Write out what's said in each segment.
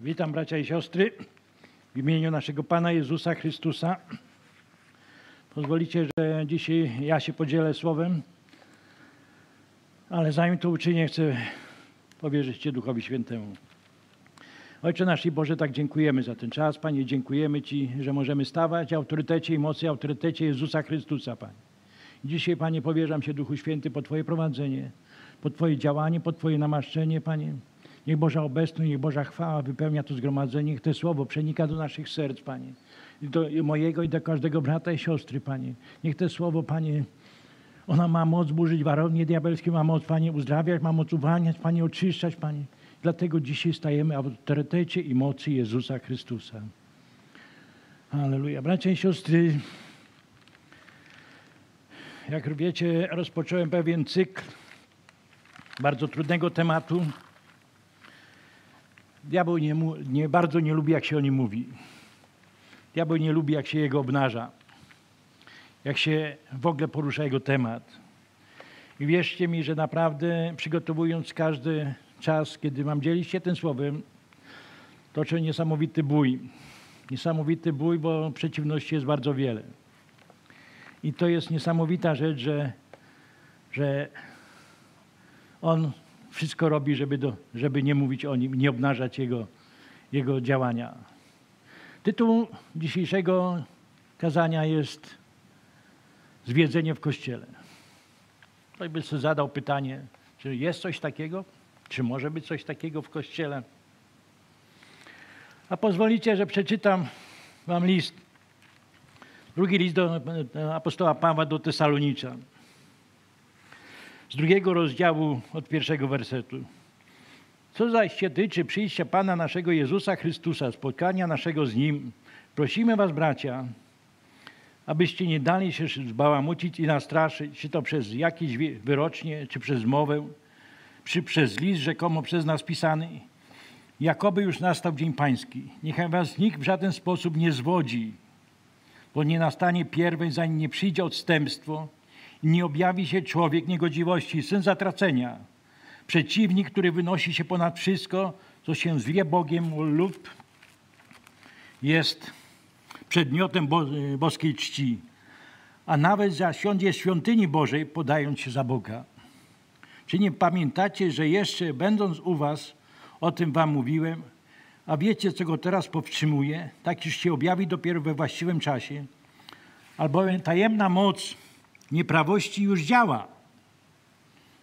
Witam bracia i siostry w imieniu naszego Pana Jezusa Chrystusa. Pozwolicie, że dzisiaj ja się podzielę słowem, ale zanim to uczynię, chcę powierzyć Cię Duchowi Świętemu. Ojcze nasz i Boże, tak dziękujemy za ten czas. Panie, dziękujemy Ci, że możemy stawać w autorytecie i mocy, autorytecie Jezusa Chrystusa, Panie. Dzisiaj, Panie, powierzam się Duchu Święty po Twoje prowadzenie, po Twoje działanie, po Twoje namaszczenie, Panie. Niech Boża obecność, niech Boża chwała wypełnia to zgromadzenie, niech to słowo przenika do naszych serc, Panie. Do mojego i do każdego brata i siostry, Panie. Niech to słowo, Panie, ona ma moc burzyć warownie diabelskie, ma moc, Panie, uzdrawiać, ma moc uwalniać, Panie, oczyszczać, Panie. Dlatego dzisiaj stajemy w autorytecie i mocy Jezusa Chrystusa. Aleluja. Bracia i siostry, jak wiecie, rozpocząłem pewien cykl bardzo trudnego tematu. Diabeł nie, nie, bardzo nie lubi, jak się o nim mówi. Diabeł nie lubi, jak się jego obnaża, jak się w ogóle porusza jego temat. I wierzcie mi, że naprawdę przygotowując każdy czas, kiedy mam dzielić się tym słowem, toczę niesamowity bój. Niesamowity bój, bo przeciwności jest bardzo wiele. I to jest niesamowita rzecz, że, że on wszystko robi, żeby, do, żeby nie mówić o nim, nie obnażać jego, jego działania. Tytuł dzisiejszego kazania jest Zwiedzenie w Kościele. Ktoś by sobie zadał pytanie, czy jest coś takiego? Czy może być coś takiego w Kościele? A pozwolicie, że przeczytam wam list. Drugi list do apostoła Pawła do Tesalonicza z drugiego rozdziału od pierwszego wersetu. Co zaś się tyczy przyjścia Pana naszego Jezusa Chrystusa, spotkania naszego z Nim, prosimy Was, bracia, abyście nie dali się zbałamucić i nastraszyć, czy to przez jakieś wyrocznie, czy przez mowę, czy przez list rzekomo przez nas pisany, jakoby już nastał Dzień Pański. Niechaj Was nikt w żaden sposób nie zwodzi, bo nie nastanie pierwej, zanim nie przyjdzie odstępstwo, nie objawi się człowiek niegodziwości, syn zatracenia, przeciwnik, który wynosi się ponad wszystko, co się zwie Bogiem lub jest przedmiotem bo boskiej czci, a nawet zasiądzie świątyni Bożej, podając się za Boga. Czy nie pamiętacie, że jeszcze będąc u was, o tym wam mówiłem, a wiecie, co go teraz powstrzymuje, tak już się objawi dopiero we właściwym czasie, albowiem tajemna moc nieprawości już działa.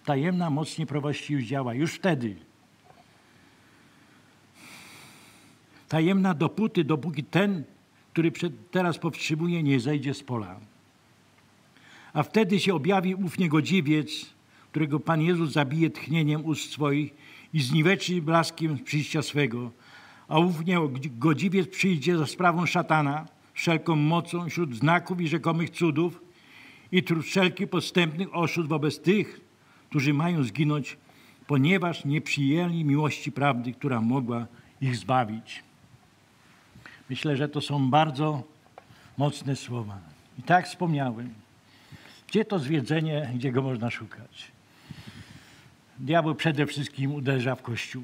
Tajemna moc nieprawości już działa, już wtedy. Tajemna dopóty, dopóki ten, który teraz powstrzymuje, nie zejdzie z pola. A wtedy się objawi ów niegodziwiec, którego Pan Jezus zabije tchnieniem ust swoich i zniweczy blaskiem przyjścia swego. A ów niegodziwiec przyjdzie za sprawą szatana, wszelką mocą wśród znaków i rzekomych cudów, i wszelkich podstępnych oszustw wobec tych, którzy mają zginąć, ponieważ nie przyjęli miłości prawdy, która mogła ich zbawić. Myślę, że to są bardzo mocne słowa. I tak wspomniałem. Gdzie to zwiedzenie, gdzie go można szukać? Diabeł przede wszystkim uderza w Kościół.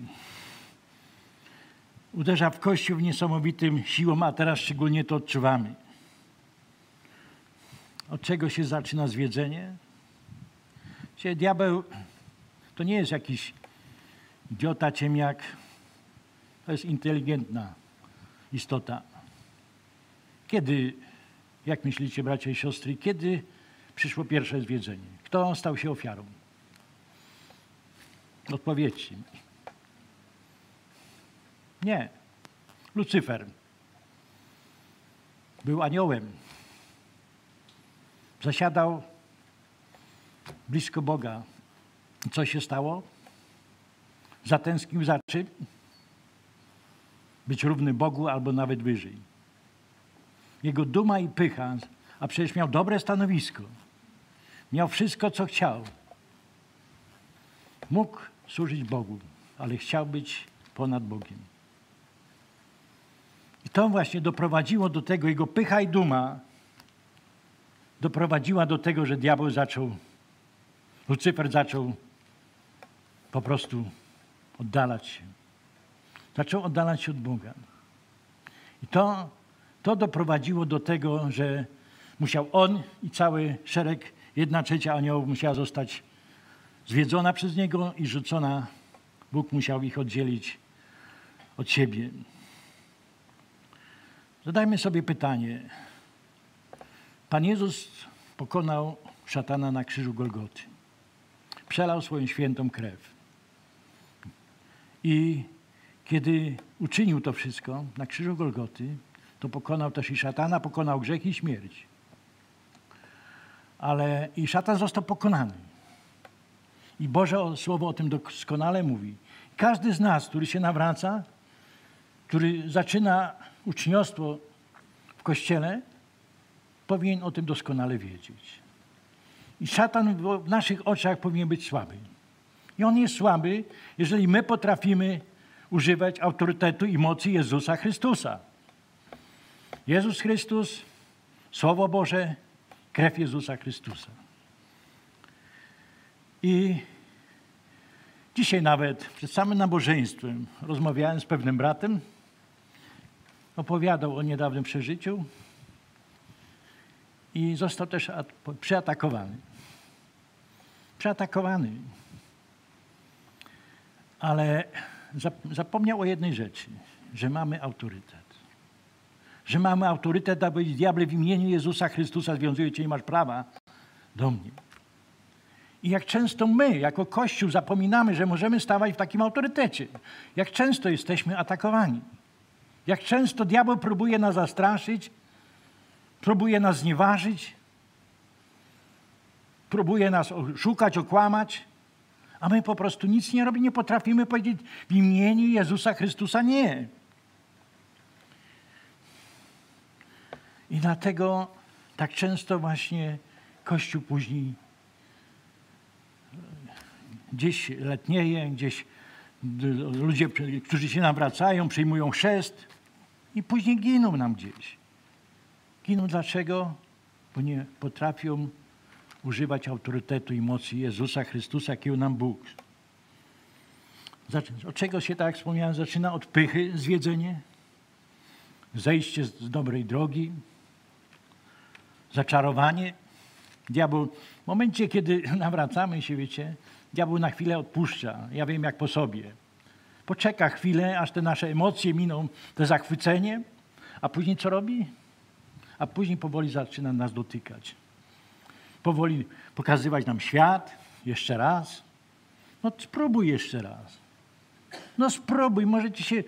Uderza w Kościół w niesamowitym siłą, a teraz szczególnie to odczuwamy. Od czego się zaczyna zwiedzenie? Dzisiaj diabeł to nie jest jakiś idiota, ciemniak. To jest inteligentna istota. Kiedy, jak myślicie, bracia i siostry, kiedy przyszło pierwsze zwiedzenie? Kto stał się ofiarą? Odpowiedzcie mi. Nie. Lucyfer. Był aniołem zasiadał blisko Boga. Co się stało? Zatęsknił za czym? Być równy Bogu albo nawet wyżej. Jego duma i pycha, a przecież miał dobre stanowisko. Miał wszystko, co chciał. Mógł służyć Bogu, ale chciał być ponad Bogiem. I to właśnie doprowadziło do tego jego pycha i duma, doprowadziła do tego, że diabeł zaczął, Lucyfer zaczął po prostu oddalać się. Zaczął oddalać się od Boga. I to, to doprowadziło do tego, że musiał on i cały szereg, jedna trzecia aniołów musiała zostać zwiedzona przez niego i rzucona. Bóg musiał ich oddzielić od siebie. Zadajmy sobie pytanie. Pan Jezus pokonał szatana na krzyżu Golgoty. Przelał swoją świętą krew. I kiedy uczynił to wszystko na krzyżu Golgoty, to pokonał też i szatana, pokonał grzech i śmierć. Ale i szatan został pokonany. I Boże Słowo o tym doskonale mówi. Każdy z nas, który się nawraca, który zaczyna uczniostwo w Kościele, powinien o tym doskonale wiedzieć. I szatan w naszych oczach powinien być słaby. I on jest słaby, jeżeli my potrafimy używać autorytetu i mocy Jezusa Chrystusa. Jezus Chrystus, Słowo Boże, krew Jezusa Chrystusa. I dzisiaj nawet przed samym nabożeństwem rozmawiałem z pewnym bratem, opowiadał o niedawnym przeżyciu i został też przeatakowany. Przeatakowany. Ale zapomniał o jednej rzeczy, że mamy autorytet. Że mamy autorytet, aby diable w imieniu Jezusa Chrystusa związuje cię, nie masz prawa do mnie. I jak często my, jako Kościół, zapominamy, że możemy stawać w takim autorytecie. Jak często jesteśmy atakowani. Jak często diabeł próbuje nas zastraszyć, próbuje nas znieważyć, próbuje nas szukać, okłamać, a my po prostu nic nie robimy, nie potrafimy powiedzieć w imieniu Jezusa Chrystusa nie. I dlatego tak często właśnie Kościół później gdzieś letnieje, gdzieś ludzie, którzy się nawracają, przyjmują chrzest i później giną nam gdzieś. Giną dlaczego? Bo nie potrafią używać autorytetu i mocy Jezusa Chrystusa, jakiego nam Bóg. Od czego się, tak jak wspomniałem, zaczyna? Od pychy zwiedzenie, zejście z dobrej drogi, zaczarowanie. Diabeł, w momencie, kiedy nawracamy się, wiecie, diabeł na chwilę odpuszcza. Ja wiem, jak po sobie. Poczeka chwilę, aż te nasze emocje miną, te zachwycenie, a później co robi? A później powoli zaczyna nas dotykać. Powoli pokazywać nam świat, jeszcze raz. No spróbuj jeszcze raz. No spróbuj, może ci się,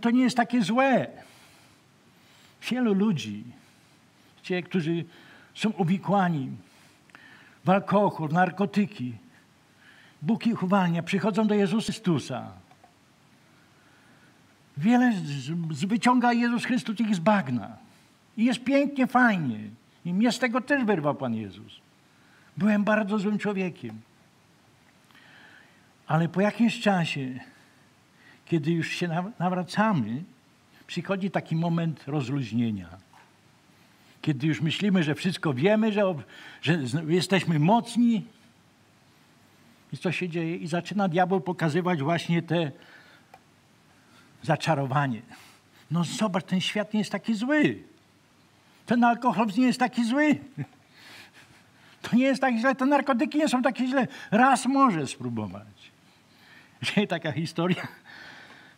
to nie jest takie złe. Wielu ludzi, ci, którzy są uwikłani w alkohol, narkotyki, Bóg ich uwalnia, przychodzą do Jezusa Chrystusa. Wiele wyciąga Jezus Chrystus ich z bagna. I jest pięknie, fajnie. I mnie z tego też wyrwał Pan Jezus. Byłem bardzo złym człowiekiem. Ale po jakimś czasie, kiedy już się nawracamy, przychodzi taki moment rozluźnienia. Kiedy już myślimy, że wszystko wiemy, że, że jesteśmy mocni. I co się dzieje? I zaczyna diabeł pokazywać właśnie te zaczarowanie. No zobacz, ten świat nie jest taki zły. Ten alkohol nie jest taki zły. To nie jest tak źle, te narkotyki nie są takie źle. Raz może spróbować. Dzisiaj taka historia.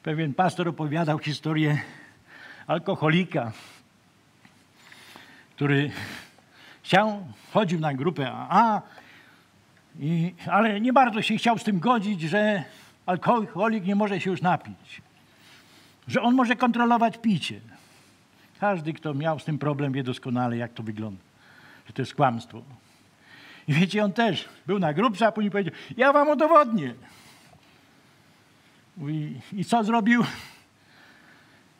Pewien pastor opowiadał historię alkoholika, który chciał, chodził na grupę AA, i, ale nie bardzo się chciał z tym godzić, że alkoholik nie może się już napić. Że on może kontrolować picie. Każdy, kto miał z tym problem, wie doskonale, jak to wygląda. Że to jest kłamstwo. I wiecie, on też był na grupce, a później powiedział, ja wam udowodnię. I, I co zrobił?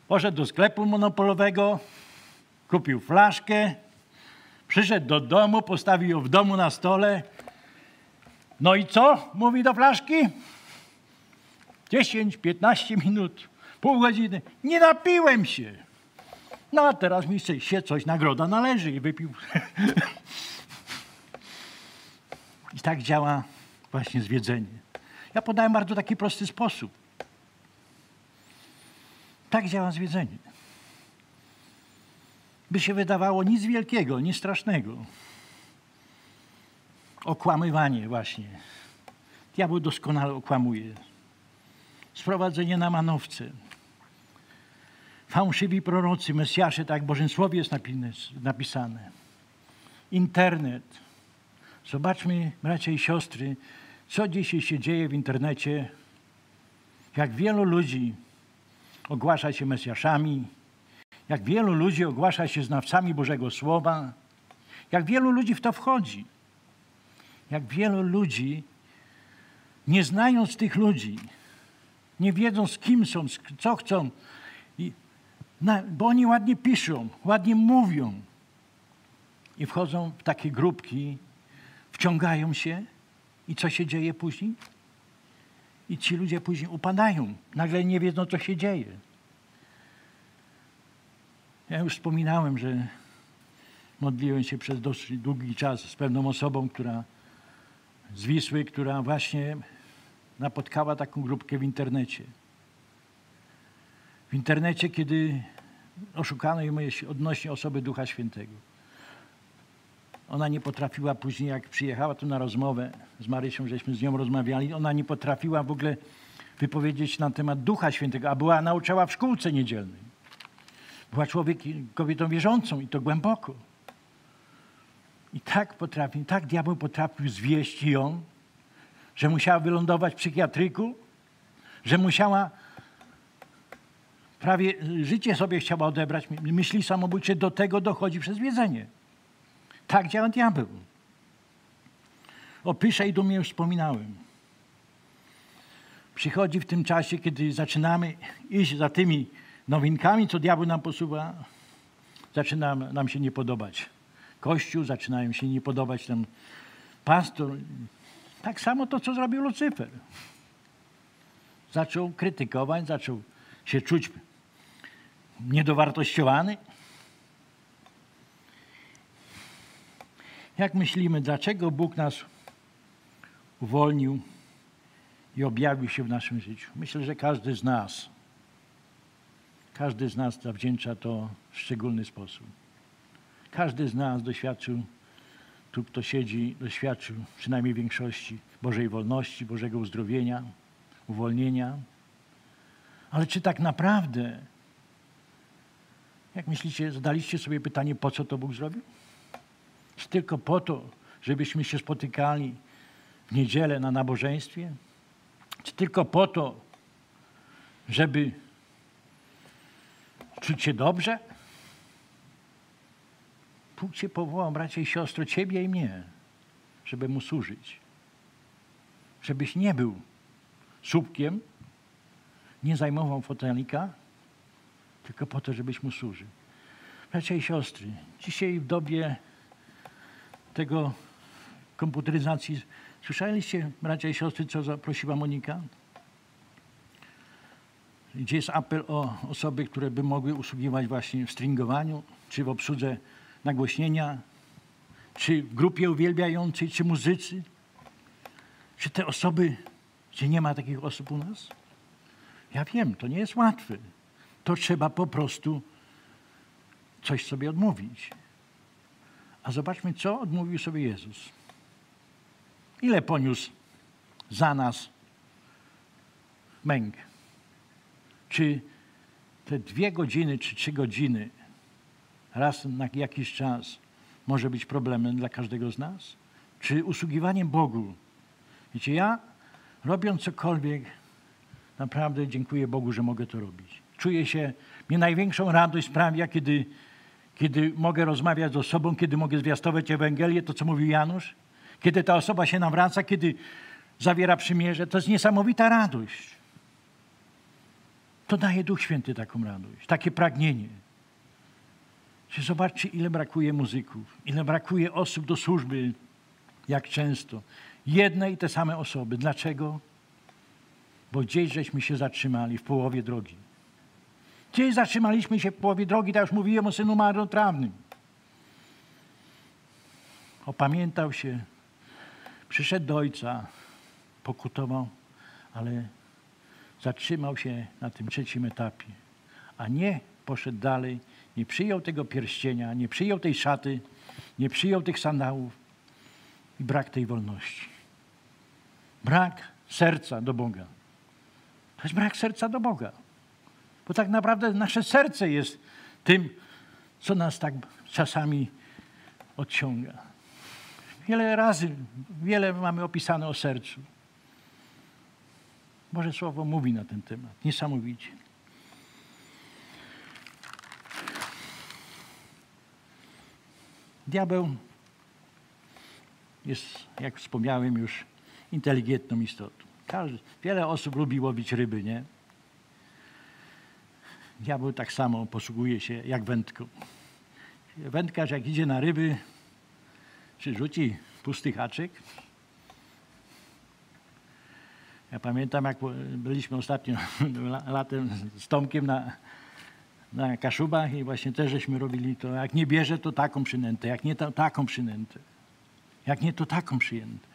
Poszedł do sklepu monopolowego, kupił flaszkę, przyszedł do domu, postawił ją w domu na stole. No i co? Mówi do flaszki. 10, 15 minut, pół godziny. Nie napiłem się. No a teraz mi się coś, nagroda należy i wypił. I tak działa właśnie zwiedzenie. Ja podałem bardzo taki prosty sposób. Tak działa zwiedzenie. By się wydawało nic wielkiego, nic strasznego. Okłamywanie właśnie. Diabeł doskonale okłamuje. Sprowadzenie na manowce. Fałszywi prorocy, Mesjasze, tak w Bożym Słowie jest napisane. Internet. Zobaczmy, bracia i siostry, co dzisiaj się dzieje w internecie. Jak wielu ludzi ogłasza się Mesjaszami, jak wielu ludzi ogłasza się znawcami Bożego Słowa, jak wielu ludzi w to wchodzi, jak wielu ludzi, nie znając tych ludzi, nie wiedząc kim są, co chcą, bo oni ładnie piszą, ładnie mówią i wchodzą w takie grupki, wciągają się i co się dzieje później? I ci ludzie później upadają, nagle nie wiedzą, co się dzieje. Ja już wspominałem, że modliłem się przez dosyć długi czas z pewną osobą, która z Wisły, która właśnie napotkała taką grupkę w internecie. W internecie, kiedy oszukano ją odnośnie osoby Ducha Świętego. Ona nie potrafiła później, jak przyjechała tu na rozmowę z Marysią, żeśmy z nią rozmawiali, ona nie potrafiła w ogóle wypowiedzieć na temat Ducha Świętego, a była nauczała w szkółce niedzielnej. Była człowiekiem, kobietą wierzącą i to głęboko. I tak potrafi, tak diabeł potrafił zwieść ją, że musiała wylądować w psychiatryku, że musiała prawie życie sobie chciała odebrać, myśli samobójcze, do tego dochodzi przez wiedzenie. Tak działa diabeł. O Pysze i Dumie już wspominałem. Przychodzi w tym czasie, kiedy zaczynamy iść za tymi nowinkami, co diabeł nam posuwa, zaczyna nam się nie podobać. Kościół, zaczynają się nie podobać nam pastor. Tak samo to, co zrobił Lucyfer. Zaczął krytykować, zaczął się czuć niedowartościowany. Jak myślimy, dlaczego Bóg nas uwolnił i objawił się w naszym życiu? Myślę, że każdy z nas, każdy z nas zawdzięcza to w szczególny sposób. Każdy z nas doświadczył, tu kto siedzi, doświadczył przynajmniej większości Bożej wolności, Bożego uzdrowienia, uwolnienia. Ale czy tak naprawdę, jak myślicie, zadaliście sobie pytanie, po co to Bóg zrobił? Czy tylko po to, żebyśmy się spotykali w niedzielę na nabożeństwie? Czy tylko po to, żeby czuć się dobrze? Bóg Cię powołał, bracie i siostro, Ciebie i mnie, żeby Mu służyć. Żebyś nie był słupkiem, nie zajmował fotelika, tylko po to, żebyś Mu służył. Bracia i siostry, dzisiaj w dobie tego komputeryzacji, słyszeliście, bracia i siostry, co zaprosiła Monika? Gdzie jest apel o osoby, które by mogły usługiwać właśnie w stringowaniu, czy w obsłudze nagłośnienia, czy w grupie uwielbiającej, czy muzycy? Czy te osoby, czy nie ma takich osób u nas? Ja wiem, to nie jest łatwe. To trzeba po prostu coś sobie odmówić. A zobaczmy, co odmówił sobie Jezus. Ile poniósł za nas męk? Czy te dwie godziny, czy trzy godziny raz na jakiś czas może być problemem dla każdego z nas? Czy usługiwanie Bogu? Wiecie, ja robiąc cokolwiek, naprawdę dziękuję Bogu, że mogę to robić. Czuję się, mnie największą radość sprawia, kiedy, kiedy mogę rozmawiać z osobą, kiedy mogę zwiastować Ewangelię, to co mówił Janusz, kiedy ta osoba się nawraca, kiedy zawiera przymierze. To jest niesamowita radość. To daje Duch Święty taką radość, takie pragnienie. Czy zobaczcie, ile brakuje muzyków, ile brakuje osób do służby, jak często. Jedne i te same osoby. Dlaczego? Bo gdzieś żeśmy się zatrzymali w połowie drogi. Gdzieś zatrzymaliśmy się w połowie drogi, tak już mówiłem o synu marnotrawnym. Opamiętał się, przyszedł do ojca, pokutował, ale zatrzymał się na tym trzecim etapie. a nie poszedł dalej, nie przyjął tego pierścienia, nie przyjął tej szaty, nie przyjął tych sandałów i brak tej wolności. Brak serca do Boga. To jest brak serca do Boga. Bo tak naprawdę nasze serce jest tym, co nas tak czasami odciąga. Wiele razy, wiele mamy opisane o sercu. Może Słowo mówi na ten temat. Niesamowicie. Diabeł jest, jak wspomniałem już, inteligentną istotą. Każdy, wiele osób lubi łowić ryby, nie? Diabeł tak samo posługuje się jak wędką. Wędkarz jak idzie na ryby, czy rzuci pusty haczyk. Ja pamiętam, jak byliśmy ostatnio latem z Tomkiem na, na Kaszubach i właśnie też żeśmy robili to. Jak nie bierze, to taką przynętę, jak nie to taką przynętę. Jak nie, to taką przyjętę.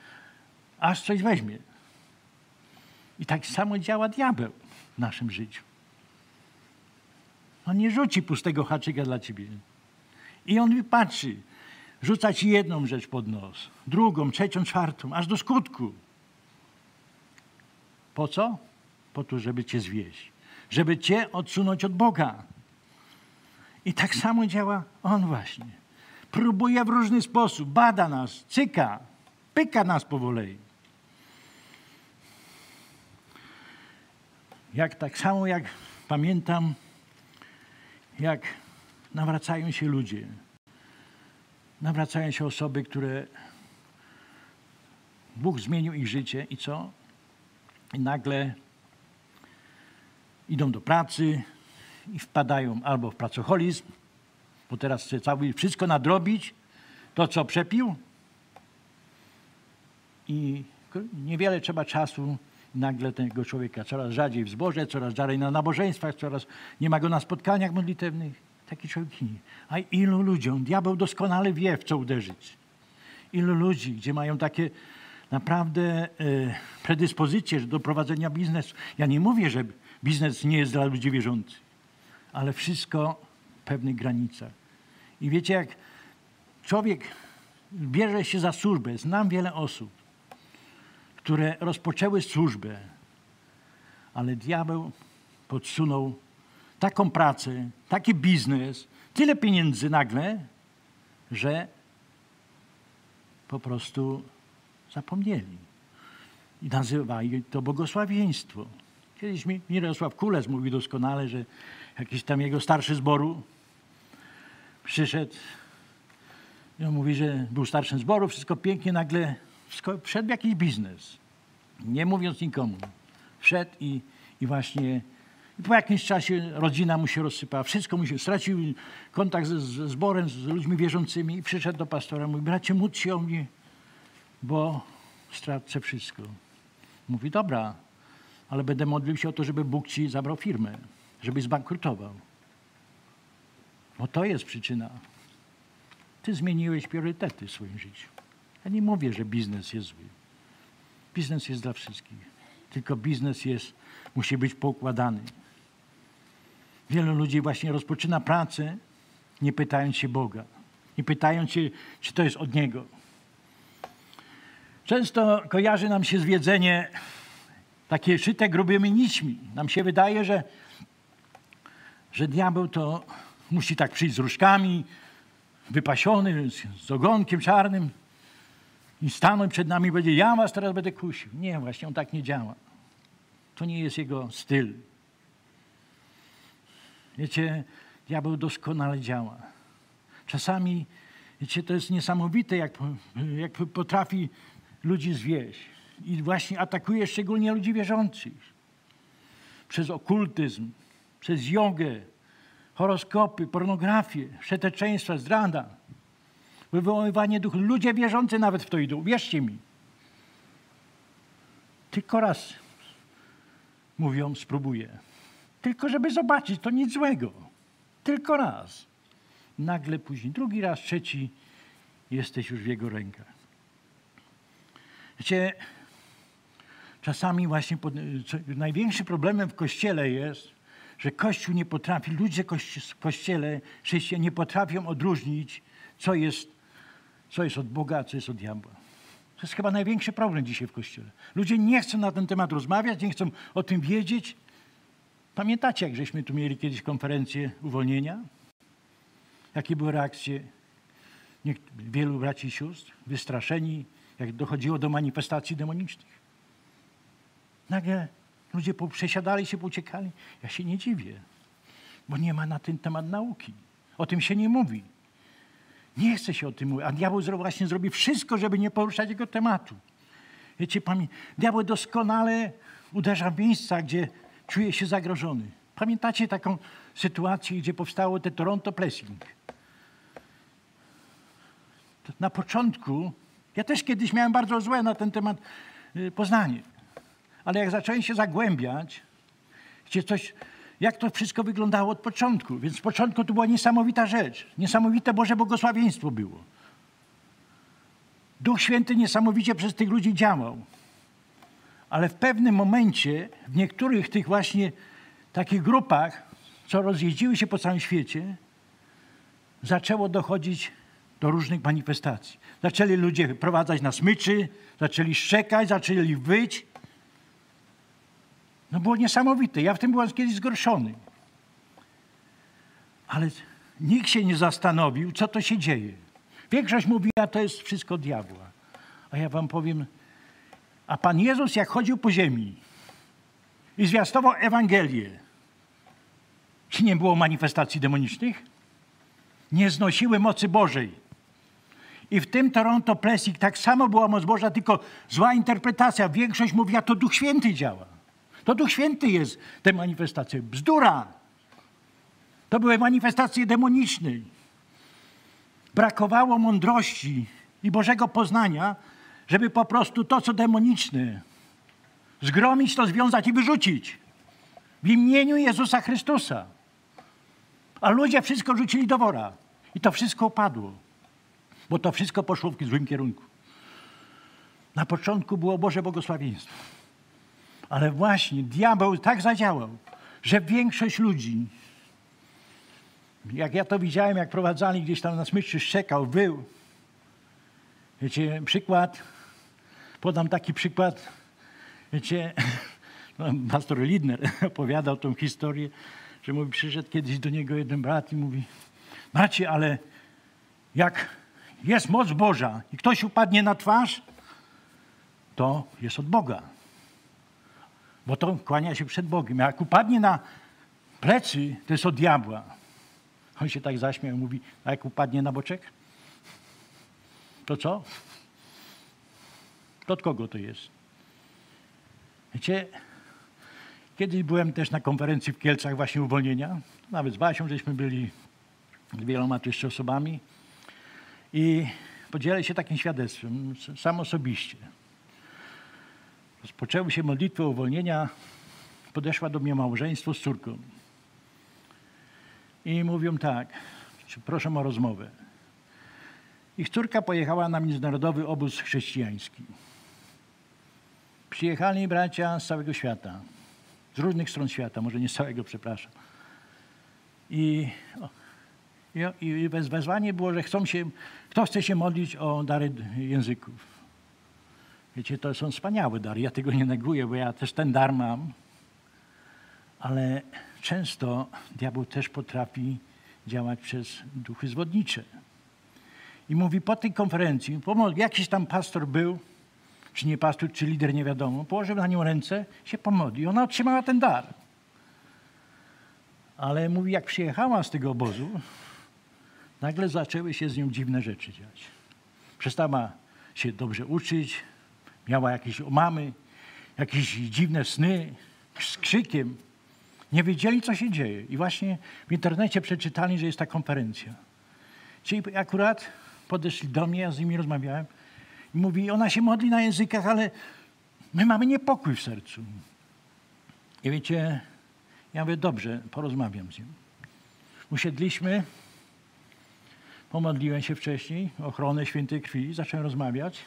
Aż coś weźmie. I tak samo działa diabeł w naszym życiu. On nie rzuci pustego haczyka dla ciebie. I on wypatrzy, rzuca ci jedną rzecz pod nos, drugą, trzecią, czwartą, aż do skutku. Po co? Po to, żeby cię zwieść. Żeby cię odsunąć od Boga. I tak samo działa on właśnie. Próbuje w różny sposób, bada nas, cyka, pyka nas powolej. Jak tak samo jak pamiętam, jak nawracają się ludzie. Nawracają się osoby, które Bóg zmienił ich życie i co? I nagle idą do pracy i wpadają albo w pracoholizm, bo teraz chce cały, wszystko nadrobić, to co przepił. I niewiele trzeba czasu, nagle tego człowieka coraz rzadziej w zborze, coraz rzadziej na nabożeństwach, coraz nie ma go na spotkaniach modlitewnych. Taki człowiek ginie. A ilu ludziom, diabeł doskonale wie, w co uderzyć. Ilu ludzi, gdzie mają takie naprawdę e, predyspozycje do prowadzenia biznesu. Ja nie mówię, że biznes nie jest dla ludzi wierzących, ale wszystko w pewnych granicach. I wiecie, jak człowiek bierze się za służbę, znam wiele osób, które rozpoczęły służbę, ale diabeł podsunął taką pracę, taki biznes, tyle pieniędzy nagle, że po prostu zapomnieli. I nazywali to błogosławieństwo. Kiedyś Mirosław Kules mówi doskonale, że jakiś tam jego starszy zboru przyszedł i on mówi, że był starszym zboru, wszystko pięknie, nagle wszedł w jakiś biznes, nie mówiąc nikomu. Wszedł i, i właśnie i po jakimś czasie rodzina mu się rozsypała, wszystko mu się, stracił kontakt ze, ze zborem, z ludźmi wierzącymi i przyszedł do pastora, mówi, bracie, módl się o mnie, bo stracę wszystko. Mówi, dobra, ale będę modlił się o to, żeby Bóg ci zabrał firmę, żeby zbankrutował. Bo to jest przyczyna. Ty zmieniłeś priorytety w swoim życiu. Ja nie mówię, że biznes jest zły. Biznes jest dla wszystkich. Tylko biznes jest, musi być poukładany. Wielu ludzi właśnie rozpoczyna pracę, nie pytając się Boga. Nie pytając się, czy to jest od Niego. Często kojarzy nam się zwiedzenie takie szyte grubymi nićmi. Nam się wydaje, że, że diabeł to musi tak przyjść z różkami, wypasiony, z, z ogonkiem czarnym i stanąć przed nami i powiedzieć, ja was teraz będę kusił. Nie, właśnie on tak nie działa. To nie jest jego styl. Wiecie, diabeł doskonale działa. Czasami, wiecie, to jest niesamowite, jak, jak potrafi ludzi zwieść. I właśnie atakuje szczególnie ludzi wierzących. Przez okultyzm, przez jogę, horoskopy, pornografię, przeteczeństwo, zdrada, wywoływanie duchu. Ludzie wierzący nawet w to idą, wierzcie mi. Tylko raz mówią, spróbuję. Tylko żeby zobaczyć, to nic złego. Tylko raz. Nagle później, drugi raz, trzeci, jesteś już w jego rękach. Wiecie, czasami właśnie pod, co, największym problemem w kościele jest, że Kościół nie potrafi, ludzie w Kościele, chrześcijanie nie potrafią odróżnić, co jest, co jest od Boga, a co jest od diabła. To jest chyba największy problem dzisiaj w Kościele. Ludzie nie chcą na ten temat rozmawiać, nie chcą o tym wiedzieć. Pamiętacie, jak żeśmy tu mieli kiedyś konferencję uwolnienia? Jakie były reakcje wielu braci i sióstr? Wystraszeni, jak dochodziło do manifestacji demonicznych. Nagle ludzie przesiadali się, uciekali. Ja się nie dziwię, bo nie ma na ten temat nauki. O tym się nie mówi. Nie chce się o tym mówić. A diabeł właśnie zrobi wszystko, żeby nie poruszać jego tematu. Wiecie, pamię... diabeł doskonale uderza w miejsca, gdzie czuje się zagrożony. Pamiętacie taką sytuację, gdzie powstało te Toronto Pressing? Na początku, ja też kiedyś miałem bardzo złe na ten temat y, poznanie. Ale jak zacząłem się zagłębiać, gdzie coś, jak to wszystko wyglądało od początku. Więc z początku to była niesamowita rzecz. Niesamowite Boże błogosławieństwo było. Duch Święty niesamowicie przez tych ludzi działał. Ale w pewnym momencie, w niektórych tych właśnie takich grupach, co rozjeździły się po całym świecie, zaczęło dochodzić do różnych manifestacji. Zaczęli ludzie prowadzać na smyczy, zaczęli szczekać, zaczęli wyć. No było niesamowite. Ja w tym byłem kiedyś zgorszony. Ale nikt się nie zastanowił, co to się dzieje. Większość mówi, a to jest wszystko diabła. A ja wam powiem, a Pan Jezus jak chodził po ziemi i zwiastował Ewangelię, czy nie było manifestacji demonicznych? Nie znosiły mocy Bożej. I w tym Toronto Pressing tak samo była moc Boża, tylko zła interpretacja. Większość mówi, a to Duch Święty działa. To Duch Święty jest te manifestacje. Bzdura. To były manifestacje demoniczne. Brakowało mądrości i Bożego poznania, żeby po prostu to, co demoniczne, zgromić, to związać i wyrzucić. W imieniu Jezusa Chrystusa. A ludzie wszystko rzucili do wora. I to wszystko upadło. Bo to wszystko poszło w złym kierunku. Na początku było Boże błogosławieństwo. Ale właśnie diabeł tak zadziałał, że większość ludzi, jak ja to widziałem, jak prowadzali gdzieś tam na smyczy, szczekał, był. Wiecie, przykład, podam taki przykład, wiecie, no, pastor Lidner opowiadał tą historię, że mówi, przyszedł kiedyś do niego jeden brat i mówi, bracie, ale jak jest moc Boża i ktoś upadnie na twarz, to jest od Boga bo to kłania się przed Bogiem. A jak upadnie na plecy, to jest od diabła. On się tak zaśmiał mówi, a jak upadnie na boczek? To co? To od kogo to jest? Wiecie, kiedyś byłem też na konferencji w Kielcach właśnie uwolnienia. Nawet z Basią żeśmy byli, z wieloma jeszcze osobami. I podzielę się takim świadectwem, sam osobiście rozpoczęły się modlitwy uwolnienia, podeszła do mnie małżeństwo z córką. I mówią tak, proszę o rozmowę. Ich córka pojechała na międzynarodowy obóz chrześcijański. Przyjechali bracia z całego świata, z różnych stron świata, może nie z całego, przepraszam. I, i, i wezwanie było, że chcą się, kto chce się modlić o dary języków. Wiecie, to są wspaniałe dary. Ja tego nie neguję, bo ja też ten dar mam. Ale często diabeł też potrafi działać przez duchy zwodnicze. I mówi po tej konferencji, jakiś tam pastor był, czy nie pastor, czy lider, nie wiadomo, położył na nią ręce, się pomodlił. Ona otrzymała ten dar. Ale mówi, jak przyjechała z tego obozu, nagle zaczęły się z nią dziwne rzeczy dziać. Przestała się dobrze uczyć, miała jakieś omamy, jakieś dziwne sny z krzykiem. Nie wiedzieli, co się dzieje. I właśnie w internecie przeczytali, że jest ta konferencja. Czyli akurat podeszli do mnie, ja z nimi rozmawiałem i mówi, ona się modli na językach, ale my mamy niepokój w sercu. I wiecie, ja mówię, dobrze, porozmawiam z nim. Usiedliśmy, pomodliłem się wcześniej ochronę świętej krwi, zacząłem rozmawiać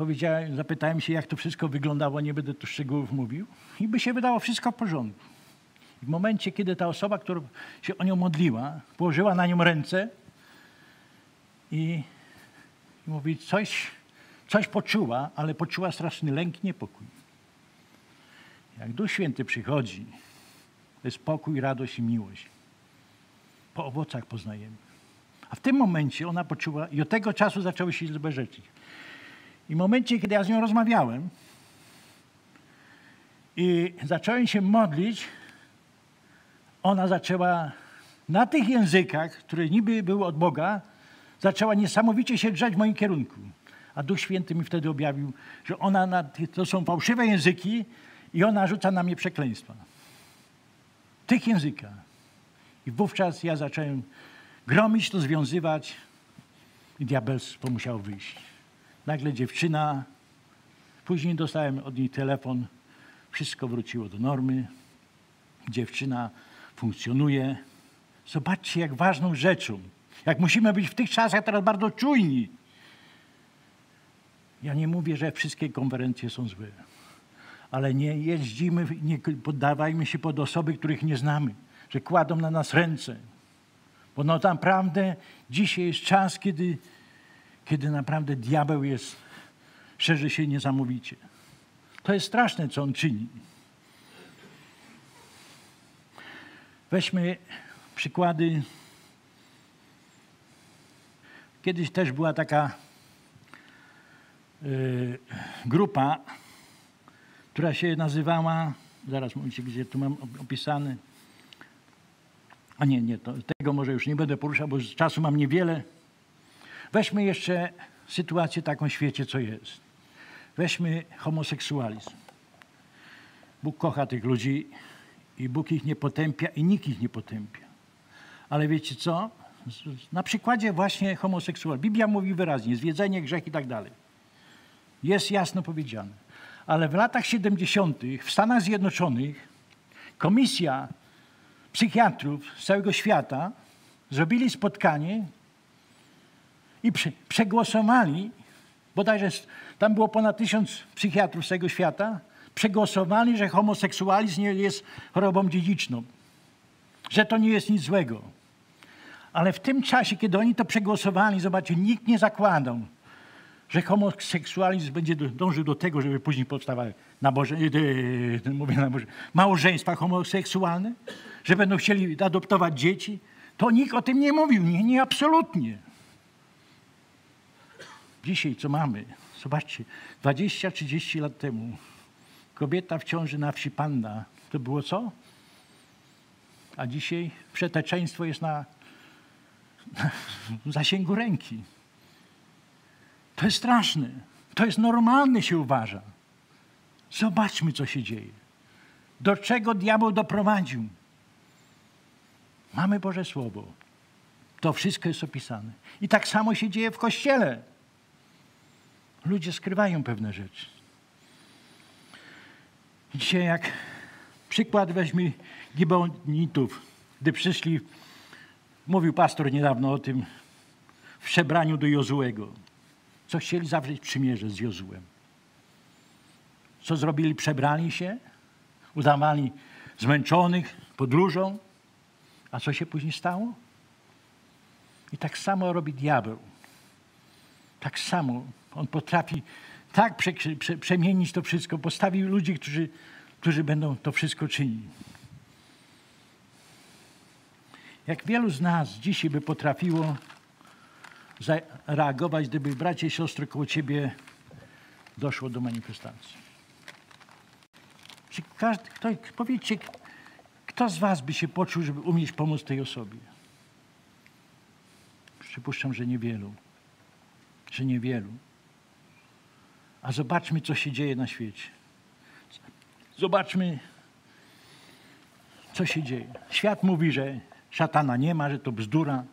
powiedziałem, zapytałem się, jak to wszystko wyglądało, nie będę tu szczegółów mówił, i by się wydało wszystko w porządku. W momencie, kiedy ta osoba, która się o nią modliła, położyła na nią ręce i, i mówi, coś, coś poczuła, ale poczuła straszny lęk, niepokój. Jak Duch Święty przychodzi, to jest pokój, radość i miłość. Po owocach poznajemy. A w tym momencie ona poczuła i od tego czasu zaczęły się złe rzeczy. I w momencie, kiedy ja z nią rozmawiałem i zacząłem się modlić, ona zaczęła na tych językach, które niby były od Boga, zaczęła niesamowicie się drzeć w moim kierunku. A Duch Święty mi wtedy objawił, że ona na, to są fałszywe języki i ona rzuca na mnie przekleństwa. Tych językach. I wówczas ja zacząłem gromić to, związywać i diabelstwo musiało wyjść. Nagle dziewczyna, później dostałem od niej telefon, wszystko wróciło do normy. Dziewczyna funkcjonuje. Zobaczcie, jak ważną rzeczą, jak musimy być w tych czasach teraz bardzo czujni. Ja nie mówię, że wszystkie konferencje są złe, ale nie jeździmy, nie poddawajmy się pod osoby, których nie znamy, że kładą na nas ręce. Bo no naprawdę dzisiaj jest czas, kiedy, kiedy naprawdę diabeł jest, szerzy się niesamowicie. To jest straszne, co on czyni. Weźmy przykłady. Kiedyś też była taka y, grupa, która się nazywała, zaraz mówicie, gdzie tu mam opisane. A nie, nie, to, tego może już nie będę poruszał, bo czasu mam niewiele. Weźmy jeszcze sytuację taką w świecie, co jest. Weźmy homoseksualizm. Bóg kocha tych ludzi i Bóg ich nie potępia i nikt ich nie potępia. Ale wiecie co? Na przykładzie właśnie homoseksualizmu. Biblia mówi wyraźnie, zwiedzenie, grzech i tak dalej. Jest jasno powiedziane. Ale w latach 70. w Stanach Zjednoczonych komisja psychiatrów z całego świata zrobili spotkanie i prze, przegłosowali, bodajże tam było ponad tysiąc psychiatrów z całego świata, przegłosowali, że homoseksualizm nie jest chorobą dziedziczną, że to nie jest nic złego. Ale w tym czasie, kiedy oni to przegłosowali, zobaczcie, nikt nie zakładał, że homoseksualizm będzie dążył do tego, żeby później powstawały naboże, yy, mówię naboże, małżeństwa homoseksualne, że będą chcieli adoptować dzieci. To nikt o tym nie mówił. Nie, nie, absolutnie. Dzisiaj co mamy? Zobaczcie, 20-30 lat temu kobieta w ciąży na wsi Panna, to było co? A dzisiaj przeteczeństwo jest na, na zasięgu ręki. To jest straszne. To jest normalne, się uważa. Zobaczmy, co się dzieje. Do czego diabeł doprowadził? Mamy Boże Słowo. To wszystko jest opisane. I tak samo się dzieje w Kościele. Ludzie skrywają pewne rzeczy. Dzisiaj jak przykład weźmy Gibonitów, gdy przyszli, mówił pastor niedawno o tym, w przebraniu do Jozułego. Co chcieli zawrzeć przymierze z Jozułem. Co zrobili? Przebrali się, udawali zmęczonych podróżą. A co się później stało? I tak samo robi diabeł. Tak samo on potrafi tak prze, prze, przemienić to wszystko. Postawił ludzi, którzy, którzy będą to wszystko czynić. Jak wielu z nas dzisiaj by potrafiło zareagować, gdyby bracie i siostry koło ciebie doszło do manifestacji? Czy każdy, kto, powiedzcie, kto z was by się poczuł, żeby umieć pomóc tej osobie? Przypuszczam, że niewielu. Że niewielu. A zobaczmy, co się dzieje na świecie. Zobaczmy, co się dzieje. Świat mówi, że szatana nie ma, że to bzdura,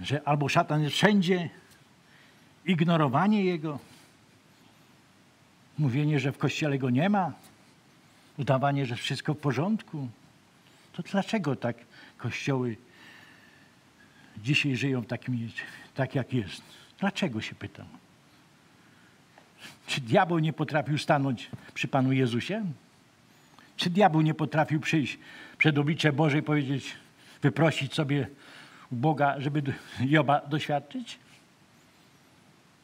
że albo szatan jest wszędzie, ignorowanie jego, mówienie, że w kościele go nie ma, udawanie, że wszystko w porządku. To dlaczego tak kościoły dzisiaj żyją takim, tak jak jest? Dlaczego się pytam? Czy diabeł nie potrafił stanąć przy Panu Jezusie? Czy diabeł nie potrafił przyjść przed oblicze Boże i powiedzieć, wyprosić sobie u Boga, żeby Joba doświadczyć?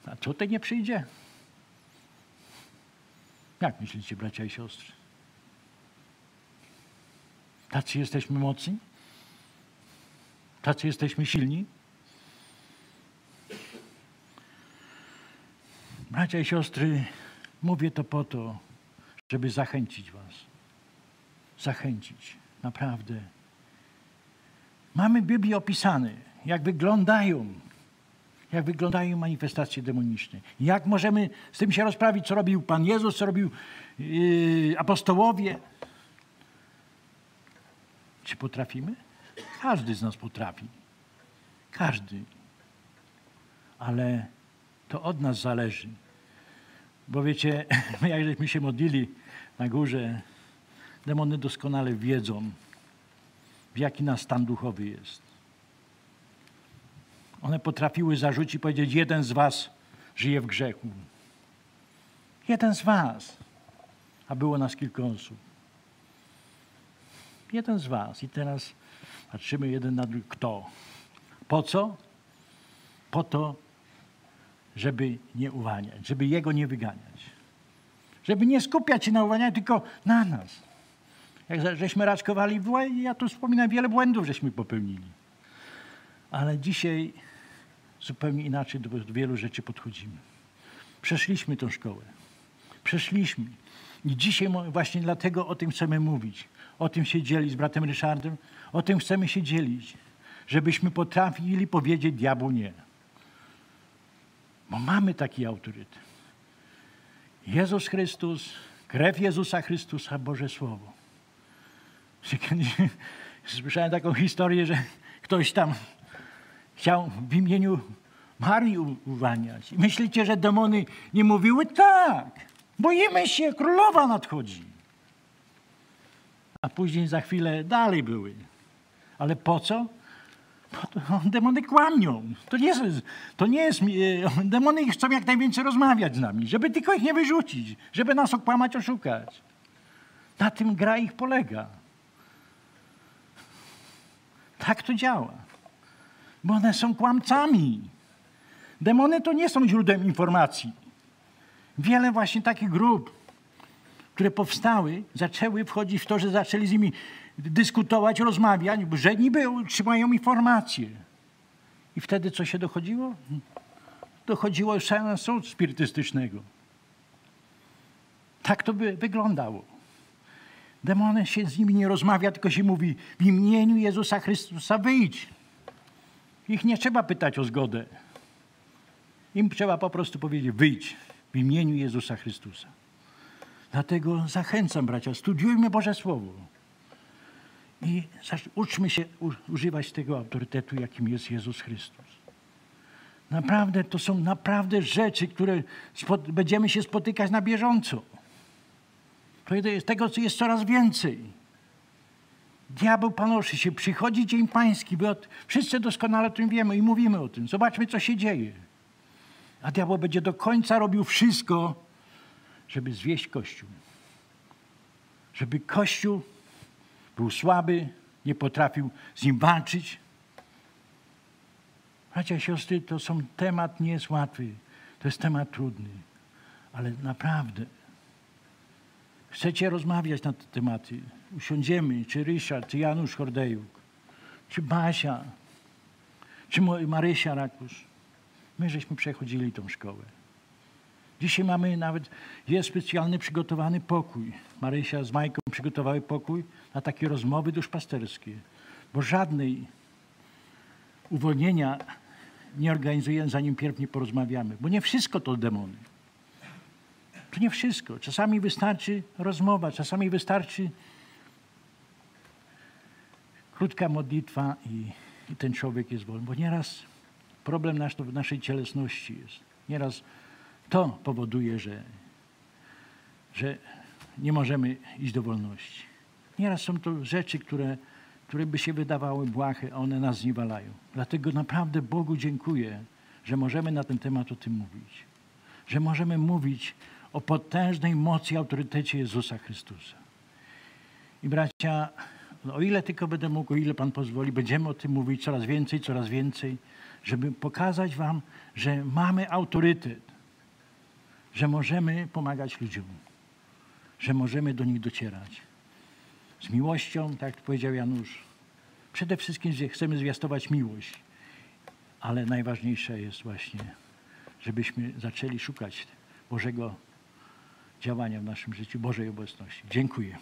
A tutaj nie przyjdzie? Jak myślicie, bracia i siostry? Tacy jesteśmy mocni? Tacy jesteśmy silni? Bracia i siostry, mówię to po to, żeby zachęcić Was. Zachęcić, naprawdę. Mamy w Biblii opisane, jak wyglądają, jak wyglądają manifestacje demoniczne. Jak możemy z tym się rozprawić, co robił Pan Jezus, co robił yy, apostołowie. Czy potrafimy? Każdy z nas potrafi. Każdy. Ale to od nas zależy. Bo wiecie, jak żeśmy się modlili na górze, demony doskonale wiedzą, jaki nasz stan duchowy jest. One potrafiły zarzucić i powiedzieć, jeden z was żyje w grzechu. Jeden z was. A było nas kilka osób. Jeden z was. I teraz patrzymy jeden na drugi. Kto? Po co? Po to, żeby nie uwalniać, żeby Jego nie wyganiać. Żeby nie skupiać się na uwalnianiu, tylko na nas. Jak żeśmy raczkowali, ja tu wspominam, wiele błędów żeśmy popełnili. Ale dzisiaj zupełnie inaczej do wielu rzeczy podchodzimy. Przeszliśmy tą szkołę. Przeszliśmy. I dzisiaj właśnie dlatego o tym chcemy mówić. O tym się dzielić z bratem Ryszardem. O tym chcemy się dzielić. Żebyśmy potrafili powiedzieć diabłu nie. Bo mamy taki autorytet. Jezus Chrystus, krew Jezusa Chrystusa, Boże Słowo. Słyszałem taką historię, że ktoś tam chciał w imieniu Marii uwalniać. I myślicie, że demony nie mówiły? Tak, boimy się, królowa nadchodzi. A później za chwilę dalej były. Ale po co? Demony kłamią. To nie, jest, to nie jest. E, demony chcą jak najwięcej rozmawiać z nami, żeby tylko ich nie wyrzucić, żeby nas okłamać, oszukać. Na tym gra ich polega. Tak to działa. Bo one są kłamcami. Demony to nie są źródłem informacji. Wiele właśnie takich grup, które powstały, zaczęły wchodzić w to, że zaczęli z nimi dyskutować, rozmawiać, że niby trzymają informacje. I wtedy co się dochodziło? Dochodziło seansu spirytystycznego. Tak to by wyglądało. Demony się z nimi nie rozmawia, tylko się mówi w imieniu Jezusa Chrystusa wyjdź. Ich nie trzeba pytać o zgodę. Im trzeba po prostu powiedzieć wyjdź w imieniu Jezusa Chrystusa. Dlatego zachęcam bracia, studiujmy Boże Słowo. I uczmy się używać tego autorytetu, jakim jest Jezus Chrystus. Naprawdę, to są naprawdę rzeczy, które będziemy się spotykać na bieżąco. To jest, tego jest coraz więcej. Diabeł panoszy się, przychodzi Dzień Pański, bo wszyscy doskonale o tym wiemy i mówimy o tym. Zobaczmy, co się dzieje. A diabeł będzie do końca robił wszystko, żeby zwieść Kościół. Żeby Kościół był słaby, nie potrafił z nim walczyć. Bracia i siostry, to są temat nie jest łatwy, to jest temat trudny, ale naprawdę chcecie rozmawiać na te tematy, usiądziemy, czy Ryszard, czy Janusz Hordejuk, czy Basia, czy Marysia Rakusz. My żeśmy przechodzili tą szkołę. Dzisiaj mamy nawet, jest specjalny przygotowany pokój. Marysia z Majką przygotowały pokój na takie rozmowy duszpasterskie, bo żadnej uwolnienia nie organizujemy, zanim pierw nie porozmawiamy, bo nie wszystko to demony. To nie wszystko. Czasami wystarczy rozmowa, czasami wystarczy krótka modlitwa i, i ten człowiek jest wolny. Bo nieraz problem nasz to w naszej cielesności jest. Nieraz to powoduje, że, że nie możemy iść do wolności. Nieraz są to rzeczy, które, które by się wydawały błahe, a one nas zniewalają. Dlatego naprawdę Bogu dziękuję, że możemy na ten temat o tym mówić. że możemy mówić o potężnej mocy i autorytecie Jezusa Chrystusa. I bracia, no, o ile tylko będę mógł, o ile Pan pozwoli, będziemy o tym mówić coraz więcej, coraz więcej, żeby pokazać Wam, że mamy autorytet, że możemy pomagać ludziom, że możemy do nich docierać. Z miłością, tak jak powiedział Janusz, przede wszystkim że chcemy zwiastować miłość, ale najważniejsze jest właśnie, żebyśmy zaczęli szukać Bożego działania w naszym życiu, Bożej obecności. Dziękuję.